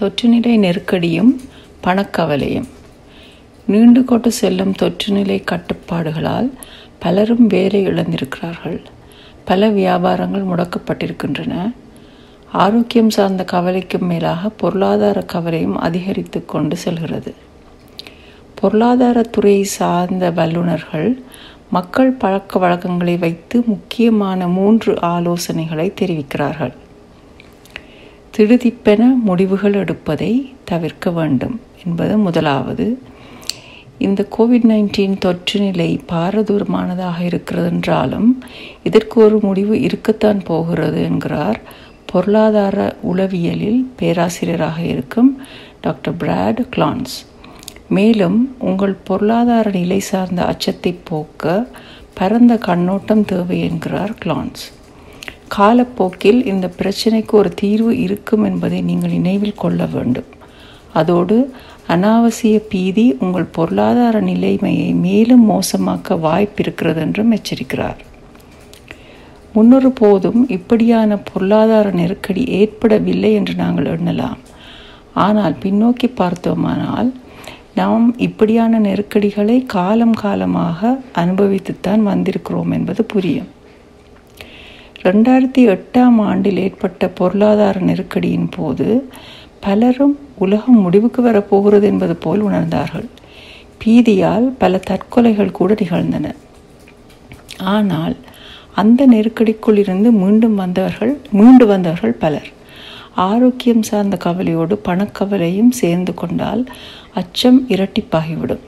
தொற்றுநிலை நெருக்கடியும் பணக்கவலையும். நீண்டு கொண்டு செல்லும் தொற்றுநிலை கட்டுப்பாடுகளால் பலரும் வேலை இழந்திருக்கிறார்கள். பல வியாபாரங்கள் முடக்கப்பட்டிருக்கின்றன. ஆரோக்கியம் சார்ந்த கவலைக்கும் மேலாக பொருளாதார கவலையும் அதிகரித்து கொண்டு செல்கிறது. பொருளாதாரத்துறையை சார்ந்த வல்லுநர்கள் மக்கள் பழக்க வழக்கங்களை வைத்து முக்கியமான மூன்று ஆலோசனைகளை தெரிவிக்கிறார்கள். திடுதிப்பென முடிவுகள் எடுப்பதை தவிர்க்க வேண்டும் என்பது முதலாவது. இந்த கோவிட் நைன்டீன் தொற்று நிலை பாரதூரமானதாக இருக்கிறது என்றாலும் இதற்கு ஒரு முடிவு இருக்கத்தான் போகிறது என்கிறார் பொருளாதார உளவியலில் பேராசிரியராக இருக்கும் டாக்டர் பிராட் கிளான்ஸ். மேலும் உங்கள் பொருளாதார நிலை சார்ந்த அச்சத்தை போக்க பரந்த கண்ணோட்டம் தேவை என்கிறார் கிளான்ஸ். காலப்போக்கில் இந்த பிரச்சனைக்கு ஒரு தீர்வு இருக்கும் என்பதை நீங்கள் நினைவில் கொள்ள வேண்டும். அதோடு அனாவசிய பீதி உங்கள் பொருளாதார நிலைமையை மேலும் மோசமாக்க வாய்ப்பிருக்கிறது என்றும் எச்சரிக்கிறார். முன்னொரு போதும் இப்படியான பொருளாதார நெருக்கடி ஏற்படவில்லை என்று நாங்கள் எண்ணலாம். ஆனால் பின்னோக்கி பார்த்தோமானால் நாம் இப்படியான நெருக்கடிகளை காலம் காலமாக அனுபவித்துத்தான் வந்திருக்கிறோம் என்பது புரியும். ரெண்டாயிரத்தி எட்டாம் ஆண்டில் ஏற்பட்ட பொருளாதார நெருக்கடியின் போது பலரும் உலகம் முடிவுக்கு வரப்போகிறது என்பது போல் உணர்ந்தார்கள். பீதியால் பல தற்கொலைகள் கூட நிகழ்ந்தன. ஆனால் அந்த நெருக்கடிக்குள் இருந்து மீண்டும் வந்தவர்கள் மீண்டு வந்தவர்கள் பலர். ஆரோக்கியம் சார்ந்த கவலையோடு பணக்கவலையும் சேர்ந்து கொண்டால் அச்சம் இரட்டிப்பாகிவிடும்.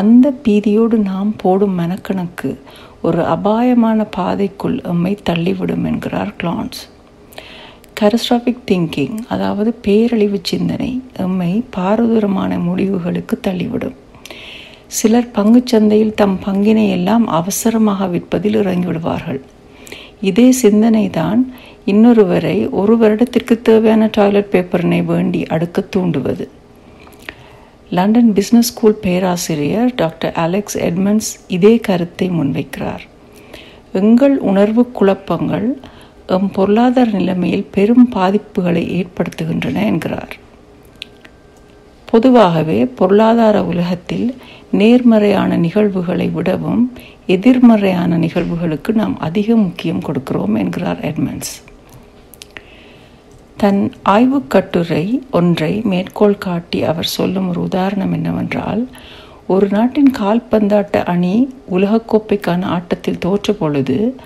அந்த பீதியோடு நாம் போடும் மனக்கணக்கு ஒரு அபாயமான பாதைக்குள் எம்மை தள்ளிவிடும் என்கிறார் கிளான்ஸ் கரஸ்ட்ராபிக் திங்கிங் அதாவது பேரழிவு சிந்தனை எம்மை பாரதூரமான முடிவுகளுக்கு தள்ளிவிடும். சிலர் பங்குச்சந்தையில் தம் பங்கினை எல்லாம் அவசரமாக விற்பதில் இறங்கிவிடுவார்கள். இதே சிந்தனை தான் இன்னொருவரை ஒரு வருடத்திற்கு தேவையான டாய்லெட் பேப்பரினை வேண்டி அடுக்க தூண்டுவது. லண்டன் பிஸ்னஸ் ஸ்கூல் பேராசிரியர் டாக்டர் அலெக்ஸ் எட்மண்ட்ஸ் இதே கருத்தை முன்வைக்கிறார். எங்கள் உணர்வு குழப்பங்கள் எம் பொருளாதார நிலைமையில் பெரும் பாதிப்புகளை ஏற்படுத்துகின்றன என்கிறார். பொதுவாகவே பொருளாதார உலகத்தில் நேர்மறையான நிகழ்வுகளை விடவும் எதிர்மறையான நிகழ்வுகளுக்கு நாம் அதிக முக்கியம் கொடுக்கிறோம் என்கிறார் எட்மண்ட்ஸ். தன் ஆய்வுக் கட்டுரை ஒன்றை மேற்கோள் காட்டி அவர் சொல்லும் ஒரு உதாரணம் என்னவென்றால் ஒரு நாட்டின் கால்பந்தாட்ட அணி உலகக்கோப்பைக்கான ஆட்டத்தில் தோற்ற பொழுது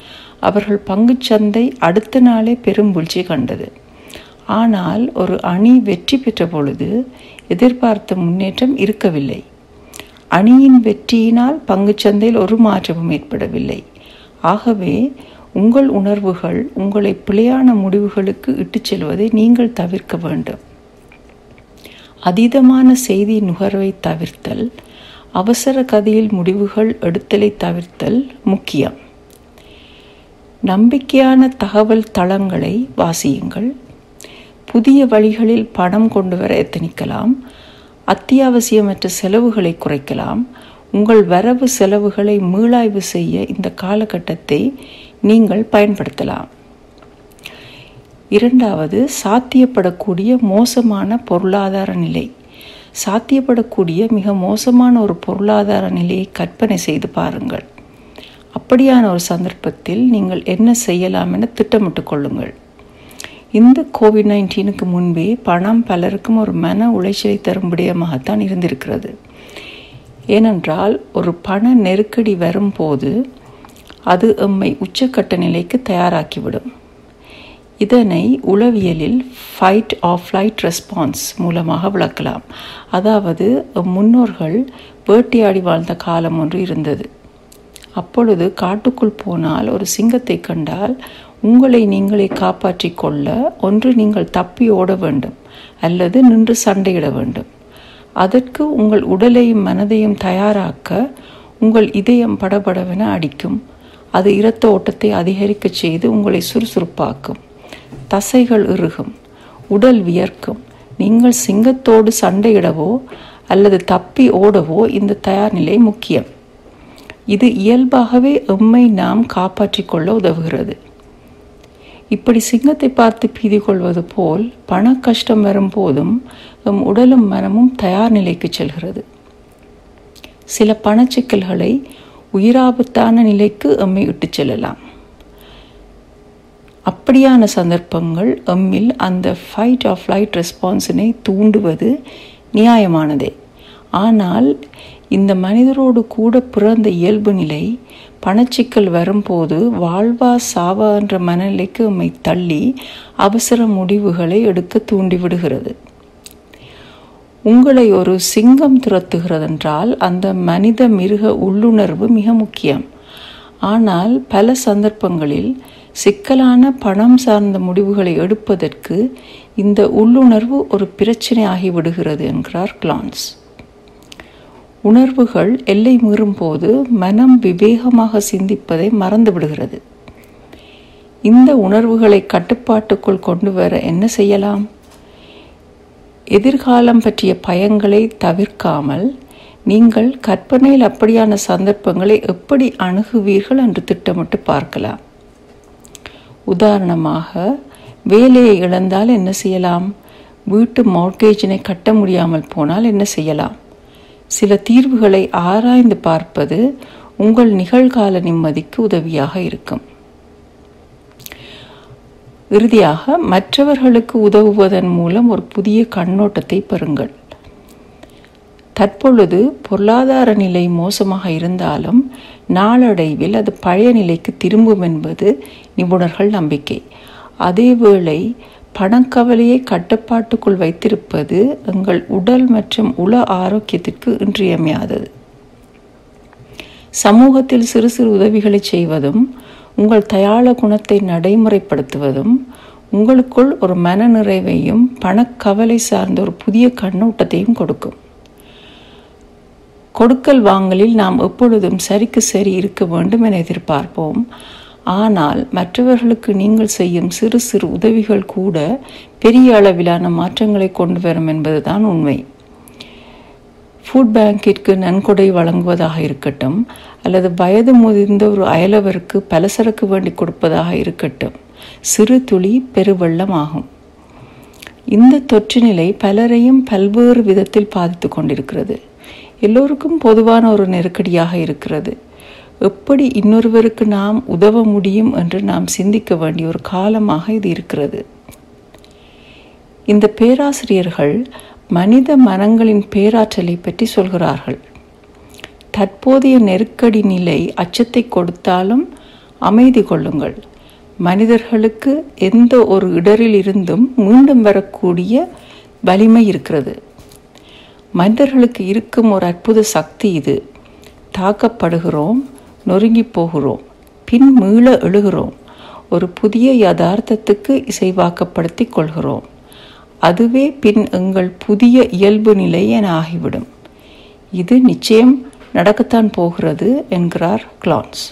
அவர்கள் பங்குச்சந்தை அடுத்த நாளே பெரும் வீழ்ச்சி கண்டது. ஆனால் ஒரு அணி வெற்றி பெற்ற பொழுது எதிர்பார்த்த முன்னேற்றம் இருக்கவில்லை. அணியின் வெற்றியினால் பங்குச்சந்தையில் ஒரு மாற்றமும் ஏற்படவில்லை. ஆகவே உங்கள் உணர்வுகள் உங்களை பிழையான முடிவுகளுக்கு இட்டுச் செல்வதை நீங்கள் தவிர்க்க வேண்டும். அதீதமான செய்தி நுகர்வை தவிர்த்தல் அவசர கதையில் முடிவுகள் எடுத்தலை தவிர்த்தல் முக்கியம். நம்பிக்கையான தகவல் தளங்களை வாசியுங்கள். புதிய வழிகளில் பணம் கொண்டு வர எத்தனிக்கலாம். அத்தியாவசியமற்ற செலவுகளை குறைக்கலாம். உங்கள் வரவு செலவுகளை மீளாய்வு செய்ய இந்த காலகட்டத்தை நீங்கள் பயன்படுத்தலாம். இரண்டாவது சாத்தியப்படக்கூடிய மோசமான பொருளாதார நிலை. சாத்தியப்படக்கூடிய மிக மோசமான ஒரு பொருளாதார நிலையை கற்பனை செய்து பாருங்கள். அப்படியான ஒரு சந்தர்ப்பத்தில் நீங்கள் என்ன செய்யலாம் என திட்டமிட்டு கொள்ளுங்கள். இந்த கோவிட் நைன்டீனுக்கு முன்பே பணம் பலருக்கும் ஒரு மன உளைச்சலை தரும் விடயமாகத்தான் இருந்திருக்கிறது. ஏனென்றால் ஒரு பண நெருக்கடி வரும்போது அது எம்மை உச்சக்கட்ட நிலைக்கு தயாராக்கிவிடும். இதனை உளவியலில் ஃபைட் ஆஃப் ஃப்ளைட் ரெஸ்பான்ஸ் மூலமாக விளக்கலாம். அதாவது முன்னோர்கள் வேட்டையாடி வாழ்ந்த காலம் ஒன்று இருந்தது. அப்பொழுது காட்டுக்குள் போனால் ஒரு சிங்கத்தை கண்டால் உங்களை நீங்களே காப்பாற்றிக் கொள்ள ஒன்று நீங்கள் தப்பி ஓட வேண்டும் அல்லது நின்று சண்டையிட வேண்டும். அதற்கு உங்கள் உடலையும் மனதையும் தயாராக்க உங்கள் இதயம் படபடவென அடிக்கும். அது இரத்த ஓட்டத்தை அதிகரிக்கச் செய்து உங்களை சுறுசுறுப்பாக்கும். தசைகள் இறுகும். உடல் வியர்க்கும். நீங்கள் சிங்கத்தோடு சண்டையிடவோ அல்லது தப்பி ஓடவோ இந்த தயார் நிலை முக்கியம். இது இயல்பாகவே எம்மை நாம் காப்பாற்றிக் கொள்ள உதவுகிறது. இப்படி சிங்கத்தை பார்த்து பீதி கொள்வது போல் பண கஷ்டம் வரும்போதும் எம் உடலும் மனமும் தயார் நிலைக்கு செல்கிறது. சில பணச்சிக்கல்களை உயிராபத்தான நிலைக்கு எம்மை விட்டு செல்லலாம். அப்படியான சந்தர்ப்பங்கள் எம்மில் அந்த ஃபைட் ஆஃப் ஃப்ளைட் ரெஸ்பான்ஸினை தூண்டுவது நியாயமானதே. ஆனால் இந்த மனிதரோடு கூட பிறந்த இயல்பு நிலை பணச்சிக்கல் வரும்போது வாழ்வா சாவா என்ற மனநிலைக்கு உம்மை தள்ளி அவசர முடிவுகளை எடுக்க தூண்டிவிடுகிறது. உங்களை ஒரு சிங்கம் துரத்துகிறதென்றால் அந்த மனித மிருக உள்ளுணர்வு மிக முக்கியம். ஆனால் பல சந்தர்ப்பங்களில் சிக்கலான பணம் சார்ந்த முடிவுகளை எடுப்பதற்கு இந்த உள்ளுணர்வு ஒரு பிரச்சனை ஆகிவிடுகிறது என்கிறார் கிளான்ஸ். உணர்வுகள் எல்லை மீறும் போது மனம் விவேகமாக சிந்திப்பதை மறந்துவிடுகிறது இந்த உணர்வுகளை கட்டுப்பாட்டுக்குள் கொண்டு வர என்ன செய்யலாம்? எதிர்காலம் பற்றிய பயங்களை தவிர்க்காமல் நீங்கள் கற்பனையில் அப்படியான சந்தர்ப்பங்களை எப்படி அணுகுவீர்கள் என்று திட்டமிட்டு பார்க்கலாம். உதாரணமாக வேலையை இழந்தால் என்ன செய்யலாம்? வீட்டு மார்க்கேஜினை கட்ட முடியாமல் போனால் என்ன செய்யலாம்? சில தீர்வுகளை ஆராய்ந்து பார்ப்பது உங்கள் நிகழ்கால நிம்மதிக்கு உதவியாக இருக்கும். இறுதியாக மற்றவர்களுக்கு உதவுவதன் மூலம் ஒரு புதிய கண்ணோட்டத்தை பெறுங்கள். தற்பொழுது பொருளாதார நிலை மோசமாக இருந்தாலும் நாளடைவில் அது பழைய நிலைக்கு திரும்பும் என்பது நிபுணர்கள் நம்பிக்கை. அதேவேளை பணக்கவலையை கட்டுப்பாட்டுக்குள் வைத்திருப்பது எங்கள் உடல் மற்றும் உள ஆரோக்கியத்திற்கு இன்றியமையாதது. சமூகத்தில் சிறு சிறு உதவிகளை செய்வதும் உங்கள் தயாள குணத்தை நடைமுறைப்படுத்துவதும் உங்களுக்குள் ஒரு மன நிறைவையும் பணக்கவலை சார்ந்த ஒரு புதிய கண்ணோட்டத்தையும் கொடுக்கும். கொடுக்கல் வாங்கலில் நாம் எப்பொழுதும் சரிக்கு சரி இருக்க வேண்டும் என எதிர்பார்ப்போம். ஆனால் மற்றவர்களுக்கு நீங்கள் செய்யும் சிறு சிறு உதவிகள் கூட பெரிய அளவிலான மாற்றங்களை கொண்டு வரும் என்பதுதான் உண்மை. ஃபுட் பேங்கிற்கு நன்கொடை வழங்குவதாக இருக்கட்டும் அல்லது வயது முதிர்ந்த ஒரு அயலவருக்கு பலசரக்கு வேண்டி கொடுப்பதாக இருக்கட்டும். சிறு துளி பெருவெள்ளம் ஆகும். இந்த தொற்று நிலை பலரையும் பல்வேறு விதத்தில் பாதித்து கொண்டிருக்கிறது. எல்லோருக்கும் பொதுவான ஒரு நெருக்கடியாக இருக்கிறது. எப்படி இன்னொருவருக்கு நாம் உதவ முடியும் என்று நாம் சிந்திக்க வேண்டிய ஒரு காலமாக இது இருக்கிறது. இந்த பேராசிரியர்கள் மனித மனங்களின் பேராற்றலை பற்றி சொல்கிறார்கள். தற்போதைய நெருக்கடி நிலை அச்சத்தை கொடுத்தாலும் அமைதி கொள்ளுங்கள். மனிதர்களுக்கு எந்த ஒரு இடரில் இருந்தும் மீண்டும் வரக்கூடிய வலிமை இருக்கிறது. மனிதர்களுக்கு இருக்கும் ஒரு அற்புத சக்தி இது. தாக்கப்படுகிறோம் நொறுங்கி போகிறோம் பின் மீள எழுகிறோம். ஒரு புதிய யதார்த்தத்துக்கு இசைவாக்கப்படுத்தி கொள்கிறோம். அதுவே பின் எங்கள் புதிய இயல்பு நிலை என ஆகிவிடும் இது நிச்சயம் நடக்கத்தான் போகிறது என்கிறார் கிளான்ஸ்.